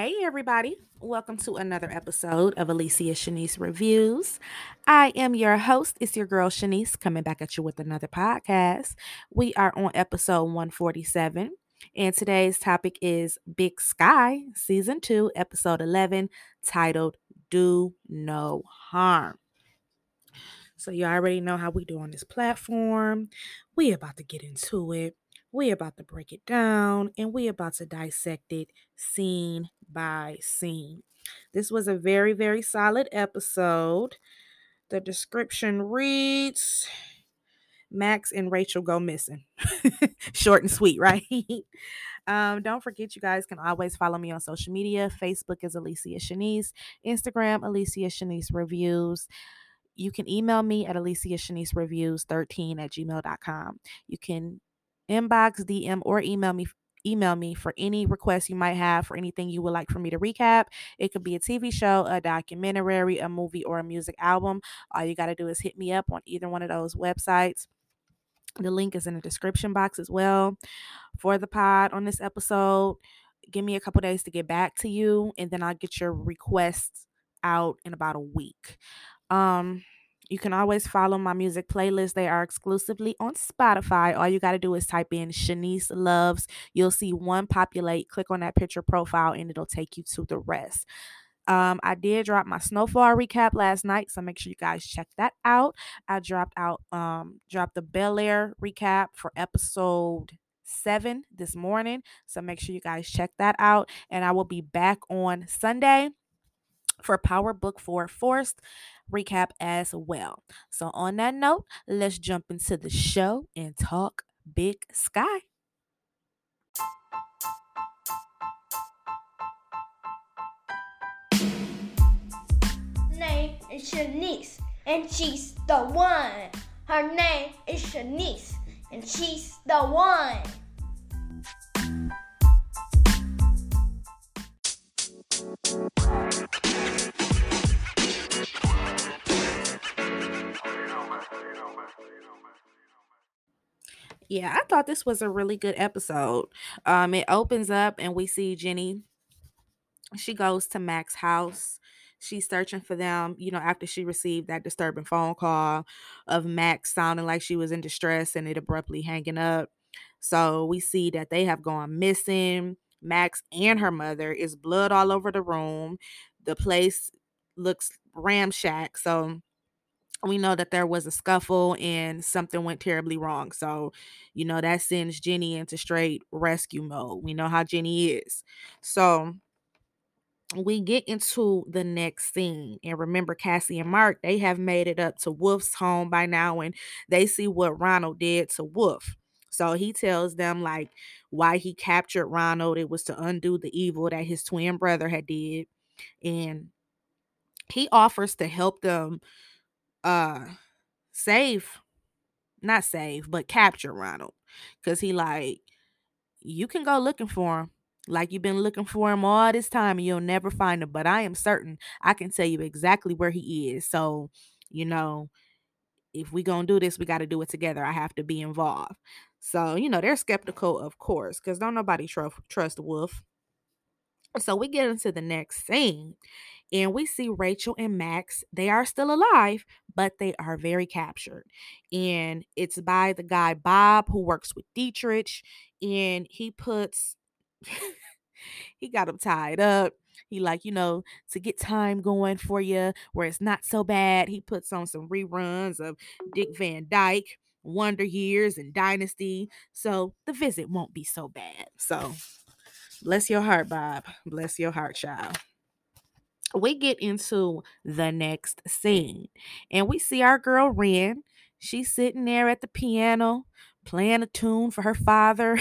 Hey, everybody. Welcome to another episode of Alicia Shanise Reviews. I am your host. It's your girl Shanice coming back at you with another podcast. We are on episode 147, and today's topic is Big Sky, season 2, episode 11, titled Do No Harm. So, you already know how we do on this platform. We about to get into it. We are about to break it down and we about to dissect it scene by scene. This was a very, very solid episode. The description reads Max and Rachel go missing. Short and sweet, right? um, don't forget, you guys can always follow me on social media. Facebook is Alicia Shanise, Instagram, Alicia Shanise Reviews. You can email me at Alicia Shanise Reviews 13 at gmail.com. You can inbox, DM, or email me email me for any requests you might have for anything you would like for me to recap. It could be a TV show, a documentary, a movie, or a music album. All you got to do is hit me up on either one of those websites. The link is in the description box as well for the pod on this episode. Give me a couple days to get back to you, and then I'll get your requests out in about a week. Um, you can always follow my music playlist. They are exclusively on Spotify. All you got to do is type in Shanice Loves. You'll see one populate. Click on that picture profile and it'll take you to the rest. Um, I did drop my snowfall recap last night, so make sure you guys check that out. I dropped out um dropped the Bel Air recap for episode seven this morning. So make sure you guys check that out. And I will be back on Sunday for Power Book 4 Force recap as well. So, on that note, let's jump into the show and talk Big Sky. Name is Shanice, and she's the one. Her name is Shanice, and she's the one. Yeah, I thought this was a really good episode. Um, it opens up and we see Jenny. She goes to Mac's house. She's searching for them, you know, after she received that disturbing phone call of Max sounding like she was in distress and it abruptly hanging up. So we see that they have gone missing. Max and her mother is blood all over the room. The place looks ramshack. So we know that there was a scuffle and something went terribly wrong. So, you know, that sends Jenny into straight rescue mode. We know how Jenny is. So, we get into the next scene. And remember, Cassie and Mark, they have made it up to Wolf's home by now and they see what Ronald did to Wolf. So he tells them like why he captured Ronald. It was to undo the evil that his twin brother had did. And he offers to help them uh save not save but capture ronald because he like you can go looking for him like you've been looking for him all this time and you'll never find him but i am certain i can tell you exactly where he is so you know if we gonna do this we got to do it together i have to be involved. So you know they're skeptical of course because don't nobody trust trust wolf. So we get into the next scene and we see Rachel and Max. They are still alive, but they are very captured. And it's by the guy Bob who works with Dietrich. And he puts, he got them tied up. He like, you know, to get time going for you where it's not so bad. He puts on some reruns of Dick Van Dyke, Wonder Years, and Dynasty. So the visit won't be so bad. So bless your heart, Bob. Bless your heart, child we get into the next scene and we see our girl Ren. She's sitting there at the piano playing a tune for her father.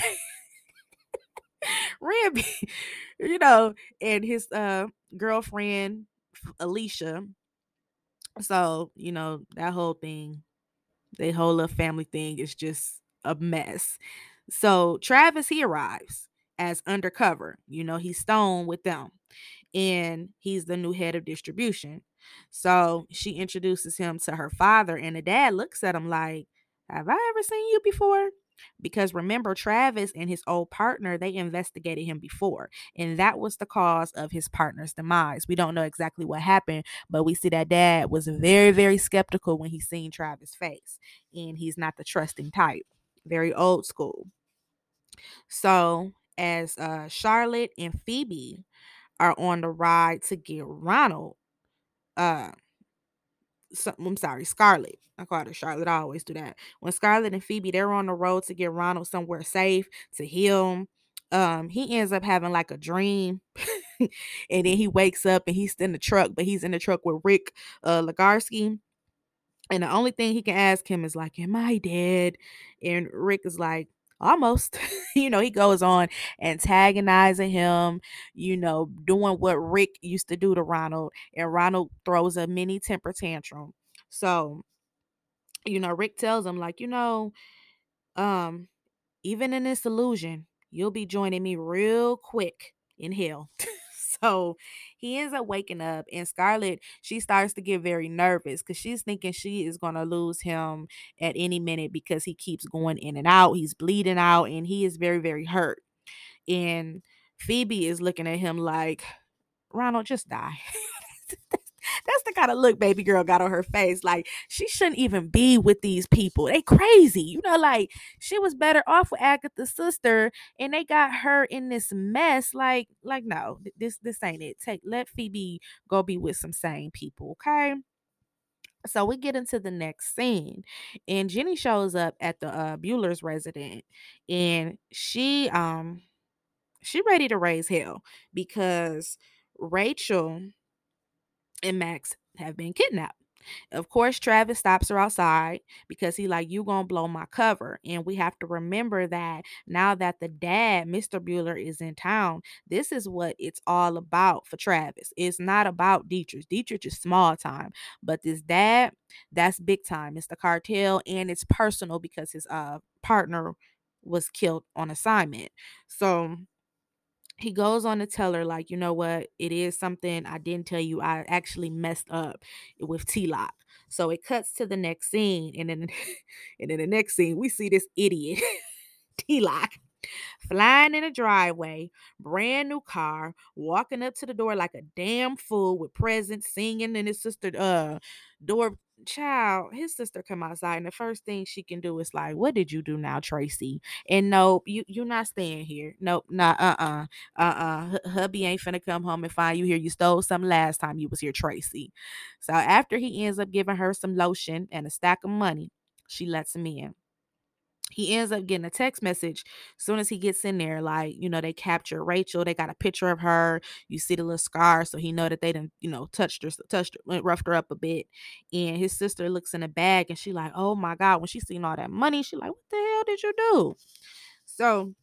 Ren, you know, and his uh girlfriend Alicia. So, you know, that whole thing, the whole little family thing is just a mess. So Travis he arrives as undercover. You know, he's stone with them and he's the new head of distribution. So she introduces him to her father, and the dad looks at him like, Have I ever seen you before? because remember Travis and his old partner they investigated him before and that was the cause of his partner's demise. We don't know exactly what happened, but we see that dad was very very skeptical when he seen Travis' face and he's not the trusting type. Very old school. So, as uh Charlotte and Phoebe are on the ride to get Ronald uh so, I'm sorry, Scarlet. I call her Charlotte. I always do that. When Scarlet and Phoebe they're on the road to get Ronald somewhere safe to heal, him. um, he ends up having like a dream, and then he wakes up and he's in the truck, but he's in the truck with Rick uh Legarski. And the only thing he can ask him is like, "Am I dead?" And Rick is like, almost you know he goes on antagonizing him you know doing what rick used to do to ronald and ronald throws a mini temper tantrum. So you know rick tells him like you know um even in this illusion you'll be joining me real quick in hell so he ends up waking up and scarlett she starts to get very nervous because she's thinking she is going to lose him at any minute because he keeps going in and out he's bleeding out and he is very very hurt. And phoebe is looking at him like ronald just die that's the kind of look baby girl got on her face. Like she shouldn't even be with these people. They crazy. You know, like she was better off with Agatha's sister and they got her in this mess. Like, like, no, this this ain't it. Take let Phoebe go be with some sane people, okay? So we get into the next scene, and Jenny shows up at the uh Bueller's resident, and she um she ready to raise hell because Rachel and Max have been kidnapped. Of course, Travis stops her outside because he like you gonna blow my cover, and we have to remember that now that the dad, Mr. Bueller, is in town, this is what it's all about for Travis. It's not about Dietrich. Dietrich is small time, but this dad, that's big time. It's the cartel, and it's personal because his uh partner was killed on assignment. So he goes on to tell her like you know what? It is something i didn't tell you. I actually messed up with t-lock so it cuts to the next scene and then and in the next scene we see this idiot t-lock flying in a driveway, brand new car, walking up to the door like a damn fool with presents, singing, and his sister uh door child, his sister come outside, and the first thing she can do is like, "What did you do now, Tracy?" And nope, you you're not staying here. Nope, not uh uh uh uh. Hubby ain't finna come home and find you here. You stole some last time you was here, Tracy. So after he ends up giving her some lotion and a stack of money, she lets him in he ends up getting a text message as soon as he gets in there like you know they capture rachel they got a picture of her you see the little scar so he know that they didn't you know touched her touched her roughed her up a bit and his sister looks in the bag and she like oh my god when she seen all that money she like what the hell did you do? So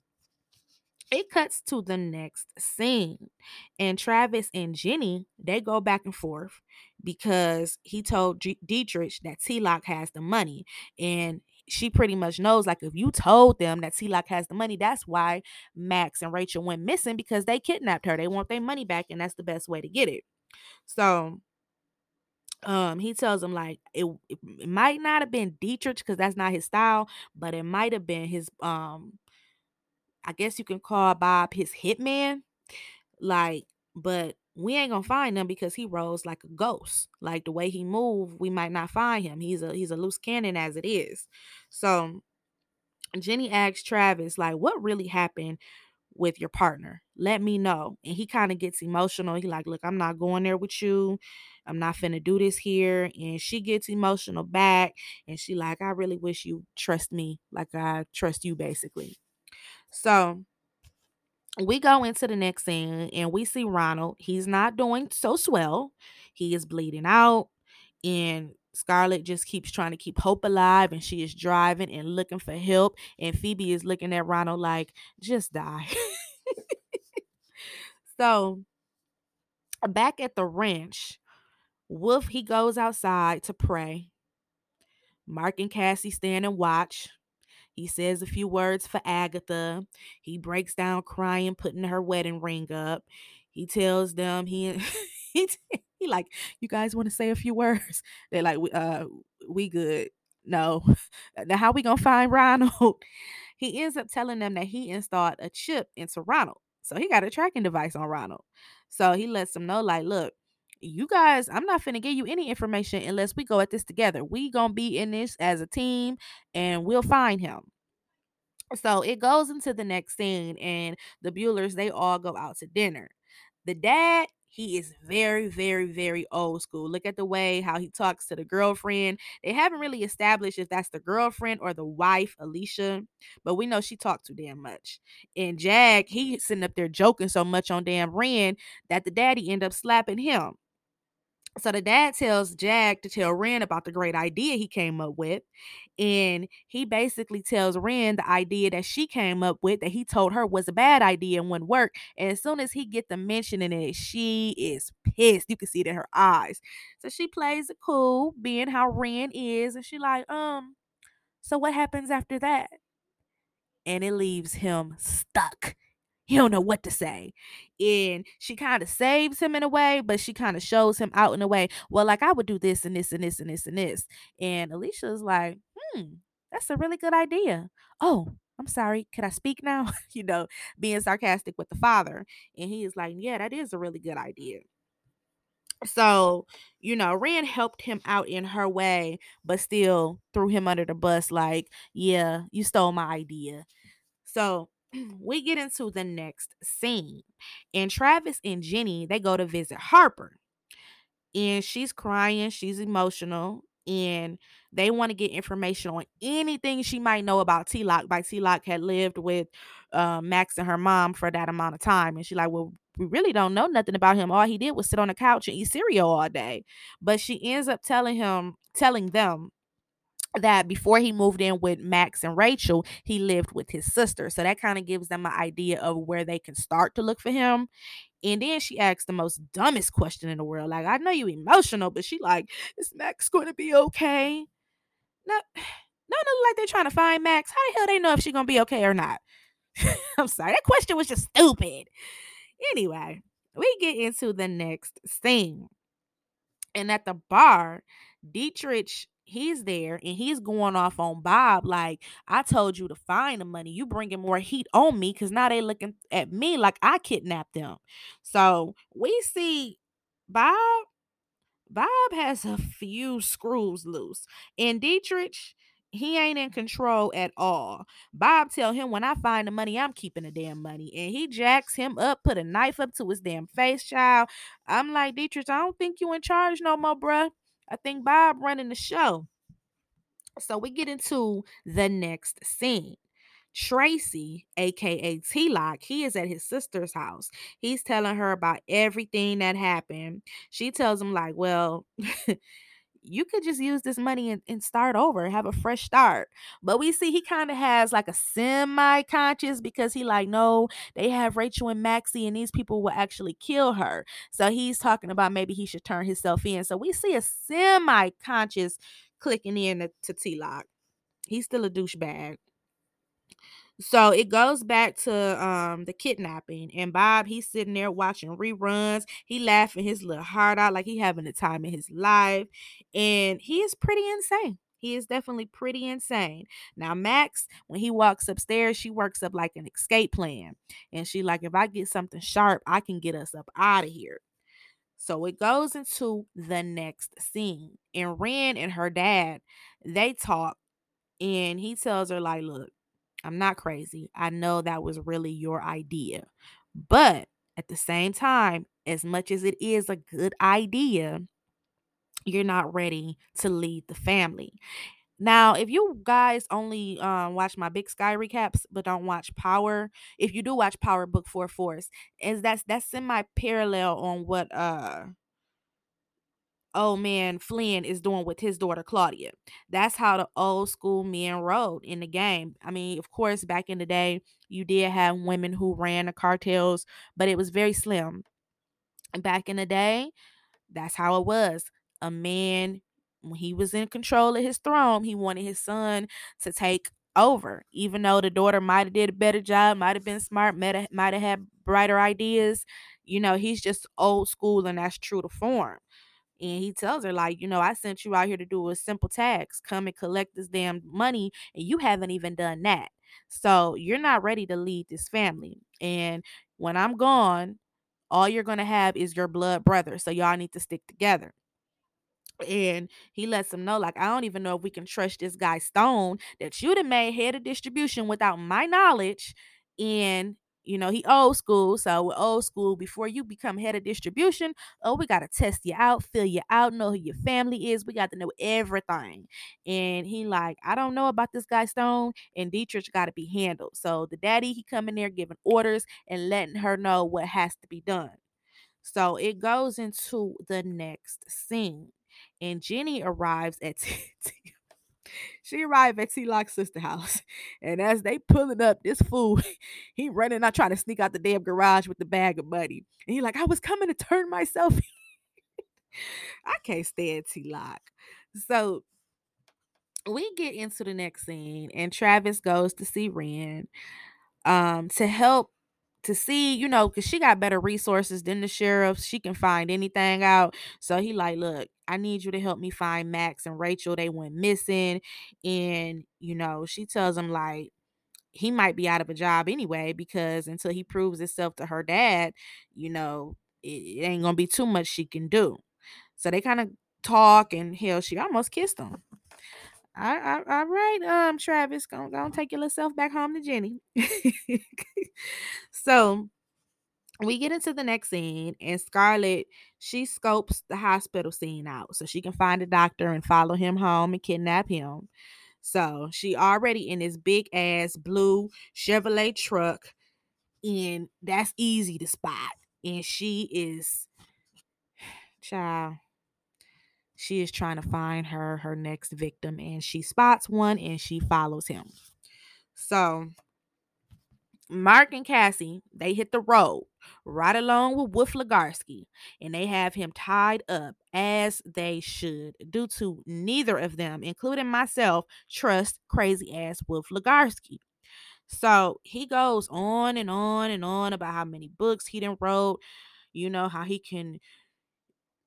it cuts to the next scene and travis and jenny they go back and forth because he told G- dietrich that t-lock has the money and she pretty much knows like if you told them that T-Lock has the money, that's why Max and Rachel went missing because they kidnapped her. They want their money back, and that's the best way to get it. So um he tells him like it, it, it might not have been Dietrich because that's not his style, but it might have been his um I guess you can call Bob his hitman. Like, but we ain't gonna find him because he rolls like a ghost. Like the way he move, we might not find him. He's a he's a loose cannon as it is. So Jenny asks Travis, like, what really happened with your partner? Let me know. And he kind of gets emotional. He like, look, I'm not going there with you. I'm not finna do this here. And she gets emotional back. And she like, I really wish you trust me like I trust you, basically. So we go into the next scene and we see Ronald. He's not doing so swell. He is bleeding out. And Scarlett just keeps trying to keep hope alive and she is driving and looking for help. And Phoebe is looking at Ronald like, just die. so back at the ranch, Wolf he goes outside to pray. Mark and Cassie stand and watch. He says a few words for Agatha. He breaks down crying, putting her wedding ring up. He tells them he he, he like, you guys want to say a few words? They're like, uh, we good. No. Now how we gonna find Ronald? he ends up telling them that he installed a chip into Ronald. So he got a tracking device on Ronald. So he lets them know, like, look, you guys, I'm not finna give you any information unless we go at this together. We gonna be in this as a team and we'll find him. So it goes into the next scene, and the Buellers, they all go out to dinner. The dad, he is very, very, very old school. Look at the way how he talks to the girlfriend. They haven't really established if that's the girlfriend or the wife, Alicia, but we know she talked too damn much. And Jack, he sitting up there joking so much on damn Ren that the daddy end up slapping him. So the dad tells Jack to tell Ren about the great idea he came up with. And he basically tells Ren the idea that she came up with that he told her was a bad idea and wouldn't work. And as soon as he gets the mentioning it, she is pissed. You can see it in her eyes. So she plays it cool, being how Ren is, and she like, um, so what happens after that? And it leaves him stuck he don't know what to say. And she kind of saves him in a way, but she kind of shows him out in a way. Well, like I would do this and this and this and this and this. And Alicia's like, hmm, that's a really good idea. Oh, I'm sorry. Could I speak now? you know, being sarcastic with the father. And he is like, yeah, that is a really good idea. So, you know, Ren helped him out in her way, but still threw him under the bus, like, yeah, you stole my idea. So we get into the next scene. And Travis and Jenny, they go to visit Harper. And she's crying, she's emotional, and they want to get information on anything she might know about T Lock. By T Lock had lived with uh, Max and her mom for that amount of time. And she's like, Well, we really don't know nothing about him. All he did was sit on the couch and eat cereal all day. But she ends up telling him, telling them that before he moved in with Max and Rachel, he lived with his sister. So that kind of gives them an idea of where they can start to look for him. And then she asks the most dumbest question in the world. Like, I know you emotional, but she like, is Max going to be okay? No, no, no, like they're trying to find Max. How the hell they know if she's gonna be okay or not? I'm sorry, that question was just stupid. Anyway, we get into the next scene. And at the bar, Dietrich he's there and he's going off on Bob like I told you to find the money. You bringing more heat on me because now they looking at me like I kidnapped them. So we see Bob. Bob has a few screws loose, and Dietrich he ain't in control at all. Bob tell him when I find the money, I'm keeping the damn money. And he jacks him up, put a knife up to his damn face, child. I'm like, Dietrich, I don't think you in charge no more, bruh. I think Bob running the show. So we get into the next scene. Tracy, aka T Lock, he is at his sister's house. He's telling her about everything that happened. She tells him, like, well, you could just use this money and, and start over, have a fresh start. But we see he kind of has like a semi-conscious because he like, no, they have Rachel and Maxie, and these people will actually kill her. So he's talking about maybe he should turn himself in. So we see a semi-conscious clicking in to, to T-Lock. He's still a douchebag. So it goes back to um the kidnapping and Bob he's sitting there watching reruns. He laughing his little heart out like he having the time in his life and he is pretty insane. He is definitely pretty insane. Now Max when he walks upstairs, she works up like an escape plan. And she like if I get something sharp, I can get us up out of here. So it goes into the next scene. And Ren and her dad, they talk and he tells her like, "Look, I'm not crazy. I know that was really your idea. But at the same time, as much as it is a good idea, you're not ready to lead the family. Now, if you guys only um, watch my Big Sky recaps but don't watch Power, if you do watch Power Book Four Force, is that's that's semi parallel on what uh old man Flynn is doing with his daughter Claudia. That's how the old school men rode in the game. I mean, of course, back in the day, you did have women who ran the cartels, but it was very slim. Back in the day, that's how it was. A man, when he was in control of his throne, he wanted his son to take over. Even though the daughter might have did a better job, might have been smart, might have had brighter ideas, you know, he's just old school and that's true to form. And he tells her, like, you know, I sent you out here to do a simple tax. Come and collect this damn money, and you haven't even done that. So you're not ready to lead this family. And when I'm gone, all you're going to have is your blood brother. So y'all need to stick together. And he lets them know, like, I don't even know if we can trust this guy Stone that you'd have made head of distribution without my knowledge. And you know, he old school. So with old school, before you become head of distribution, oh, we gotta test you out, fill you out, know who your family is. We got to know everything. And he like, I don't know about this guy Stone, and Dietrich gotta be handled. So the daddy, he come in there giving orders and letting her know what has to be done. So it goes into the next scene. And Jenny arrives at she arrived at T Lock's sister house. And as they pulling up, this fool, he running out trying to sneak out the damn garage with the bag of money. And he like, I was coming to turn myself. I can't stand T Lock. So we get into the next scene, and Travis goes to see Ren um to help to see, you know, because she got better resources than the sheriff. She can find anything out. So he like, look, I need you to help me find Max and Rachel. They went missing. And, you know, she tells him like he might be out of a job anyway, because until he proves himself to her dad, you know, it, it ain't gonna be too much she can do. So they kind of talk and hell, she almost kissed him. All, all, all right, um, Travis, go, go take your little self back home to Jenny. so we get into the next scene, and Scarlett she scopes the hospital scene out so she can find a doctor and follow him home and kidnap him. So she already in this big ass blue Chevrolet truck, and that's easy to spot. And she is, child she is trying to find her her next victim and she spots one and she follows him so mark and cassie they hit the road right along with wolf Legarski, and they have him tied up as they should due to neither of them including myself trust crazy ass wolf Legarski. so he goes on and on and on about how many books he didn't wrote you know how he can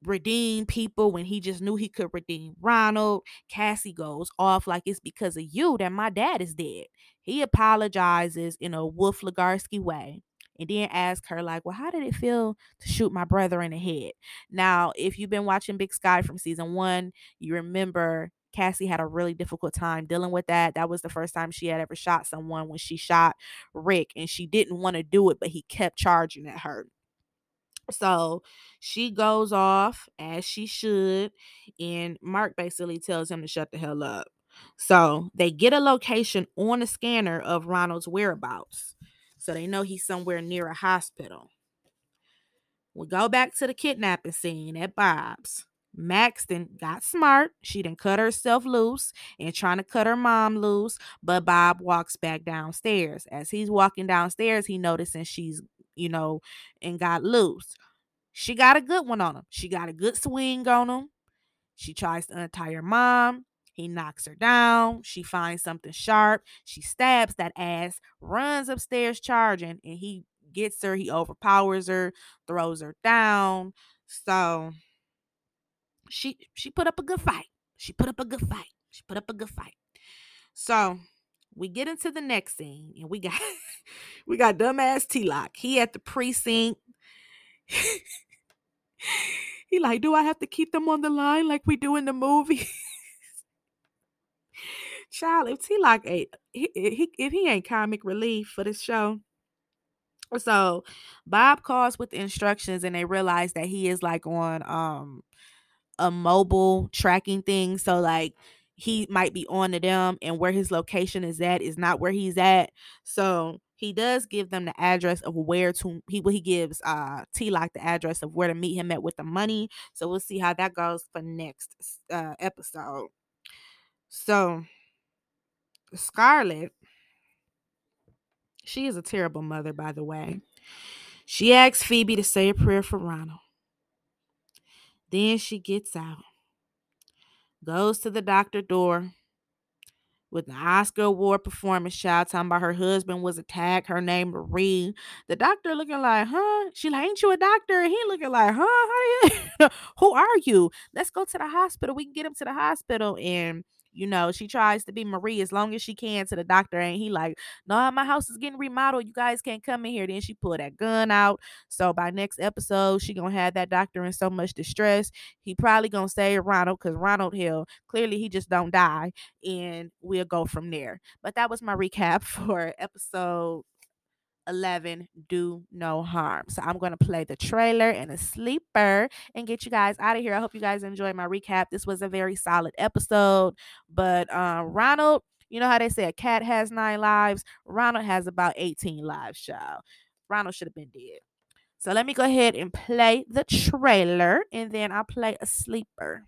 redeem people when he just knew he could redeem Ronald. Cassie goes off like it's because of you that my dad is dead. He apologizes in a Wolf Legarski way and then ask her like, "Well, how did it feel to shoot my brother in the head?" Now, if you've been watching Big Sky from season 1, you remember Cassie had a really difficult time dealing with that. That was the first time she had ever shot someone when she shot Rick and she didn't want to do it, but he kept charging at her. So she goes off as she should, and Mark basically tells him to shut the hell up. So they get a location on the scanner of Ronald's whereabouts. So they know he's somewhere near a hospital. We go back to the kidnapping scene at Bob's. Maxton got smart. She didn't cut herself loose and trying to cut her mom loose, but Bob walks back downstairs. As he's walking downstairs, he notices she's you know, and got loose. She got a good one on him. She got a good swing on him. She tries to untie her mom. He knocks her down. She finds something sharp. She stabs that ass, runs upstairs charging, and he gets her. He overpowers her, throws her down. So she she put up a good fight. She put up a good fight. She put up a good fight. So we get into the next scene, and we got we got dumbass T Lock. He at the precinct. he like, do I have to keep them on the line like we do in the movie? Child, if T Lock ain't he, he if he ain't comic relief for this show. So Bob calls with the instructions and they realize that he is like on um a mobile tracking thing. So like he might be on to them and where his location is at is not where he's at. So he does give them the address of where to he he gives uh T Lock the address of where to meet him at with the money. So we'll see how that goes for next uh episode. So Scarlett, she is a terrible mother, by the way. She asks Phoebe to say a prayer for Ronald. Then she gets out goes to the doctor door with an Oscar Award performance child talking about her husband was attacked, her name Marie. The doctor looking like, huh? She like, ain't you a doctor? And he looking like, huh? Who are you? Let's go to the hospital. We can get him to the hospital. And You know, she tries to be Marie as long as she can to the doctor, and he like, no, my house is getting remodeled. You guys can't come in here. Then she pulled that gun out. So by next episode, she gonna have that doctor in so much distress. He probably gonna save Ronald because Ronald Hill clearly he just don't die, and we'll go from there. But that was my recap for episode 11 do no harm. So I'm going to play the trailer and a sleeper and get you guys out of here. I hope you guys enjoyed my recap. This was a very solid episode, but uh, Ronald, you know how they say a cat has nine lives? Ronald has about 18 lives, child. Ronald should have been dead. So let me go ahead and play the trailer and then I'll play a sleeper.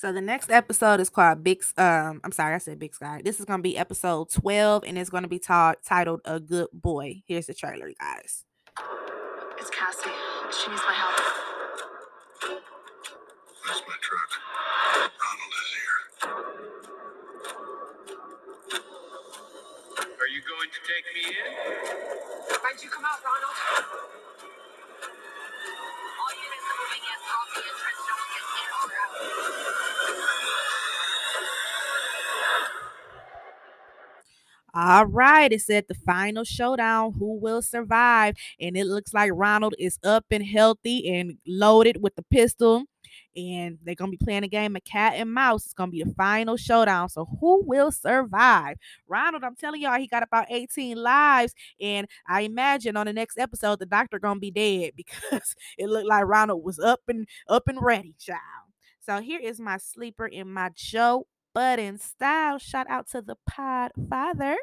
So the next episode is called Big. Um, I'm sorry, I said Big Sky. This is gonna be episode 12, and it's gonna be ta- titled "A Good Boy." Here's the trailer, guys. It's Cassie. She needs my help. That's my truck. Ronald is here. Are you going to take me in? Why'd you come out, Ronald? All units are moving in off the entrance. No one gets in or out. All right, it said the final showdown. Who will survive? And it looks like Ronald is up and healthy and loaded with the pistol. And they're gonna be playing a game of cat and mouse. It's gonna be the final showdown. So who will survive? Ronald, I'm telling y'all, he got about 18 lives. And I imagine on the next episode, the doctor gonna be dead because it looked like Ronald was up and up and ready, child. So here is my sleeper in my Joe Budden style. Shout out to the pod father.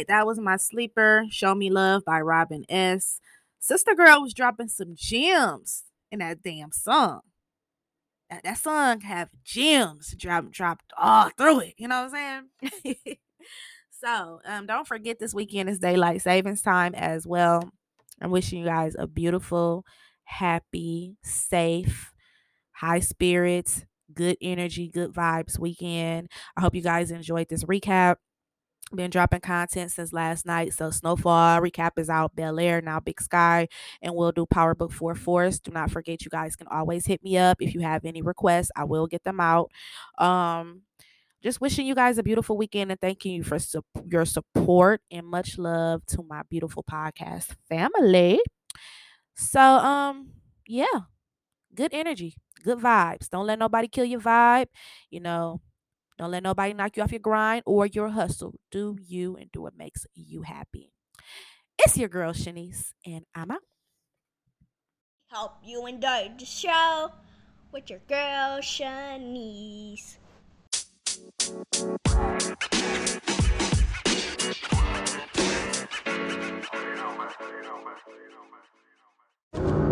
Right, that was my sleeper, Show Me Love by Robin S. Sister Girl was dropping some gems in that damn song. that, that song have gems drop, dropped all through it. You know what I'm saying? so um, don't forget this weekend is daylight savings time as well. I'm wishing you guys a beautiful, happy, safe, high spirits, good energy, good vibes weekend. I hope you guys enjoyed this recap. Been dropping content since last night. So Snowfall recap is out, Bel Air, now Big Sky, and we'll do Power Book 4 Force. Do not forget you guys can always hit me up if you have any requests. I will get them out. Um just wishing you guys a beautiful weekend and thanking you for su- your support and much love to my beautiful podcast family. So um yeah, good energy, good vibes. Don't let nobody kill your vibe. You know, don't let nobody knock you off your grind or your hustle. Do you and do what makes you happy. It's your girl Shanice, and I'm out. Hope you enjoyed the show with your girl Shanice. You.